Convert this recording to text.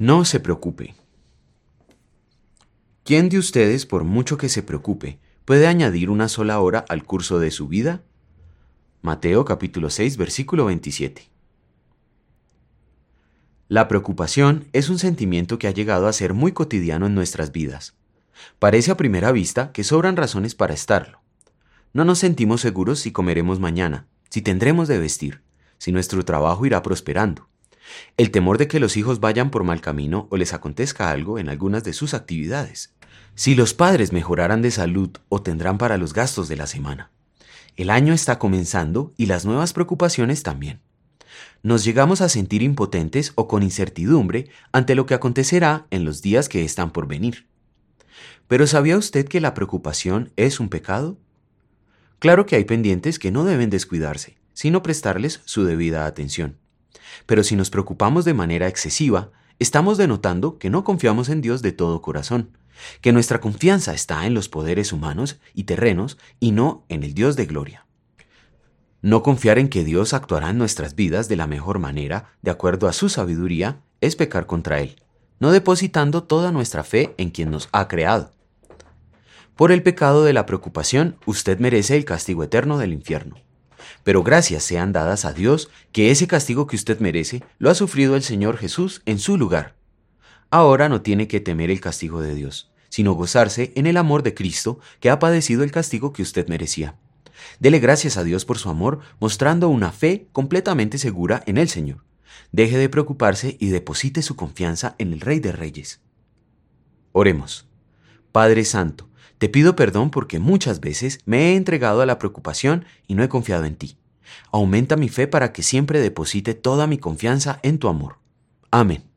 No se preocupe. ¿Quién de ustedes, por mucho que se preocupe, puede añadir una sola hora al curso de su vida? Mateo capítulo 6, versículo 27. La preocupación es un sentimiento que ha llegado a ser muy cotidiano en nuestras vidas. Parece a primera vista que sobran razones para estarlo. No nos sentimos seguros si comeremos mañana, si tendremos de vestir, si nuestro trabajo irá prosperando. El temor de que los hijos vayan por mal camino o les acontezca algo en algunas de sus actividades. Si los padres mejorarán de salud o tendrán para los gastos de la semana. El año está comenzando y las nuevas preocupaciones también. Nos llegamos a sentir impotentes o con incertidumbre ante lo que acontecerá en los días que están por venir. Pero ¿sabía usted que la preocupación es un pecado? Claro que hay pendientes que no deben descuidarse, sino prestarles su debida atención. Pero si nos preocupamos de manera excesiva, estamos denotando que no confiamos en Dios de todo corazón, que nuestra confianza está en los poderes humanos y terrenos y no en el Dios de gloria. No confiar en que Dios actuará en nuestras vidas de la mejor manera, de acuerdo a su sabiduría, es pecar contra Él, no depositando toda nuestra fe en quien nos ha creado. Por el pecado de la preocupación, usted merece el castigo eterno del infierno pero gracias sean dadas a Dios que ese castigo que usted merece lo ha sufrido el Señor Jesús en su lugar. Ahora no tiene que temer el castigo de Dios, sino gozarse en el amor de Cristo que ha padecido el castigo que usted merecía. Dele gracias a Dios por su amor, mostrando una fe completamente segura en el Señor. Deje de preocuparse y deposite su confianza en el Rey de Reyes. Oremos. Padre Santo, te pido perdón porque muchas veces me he entregado a la preocupación y no he confiado en ti. Aumenta mi fe para que siempre deposite toda mi confianza en tu amor. Amén.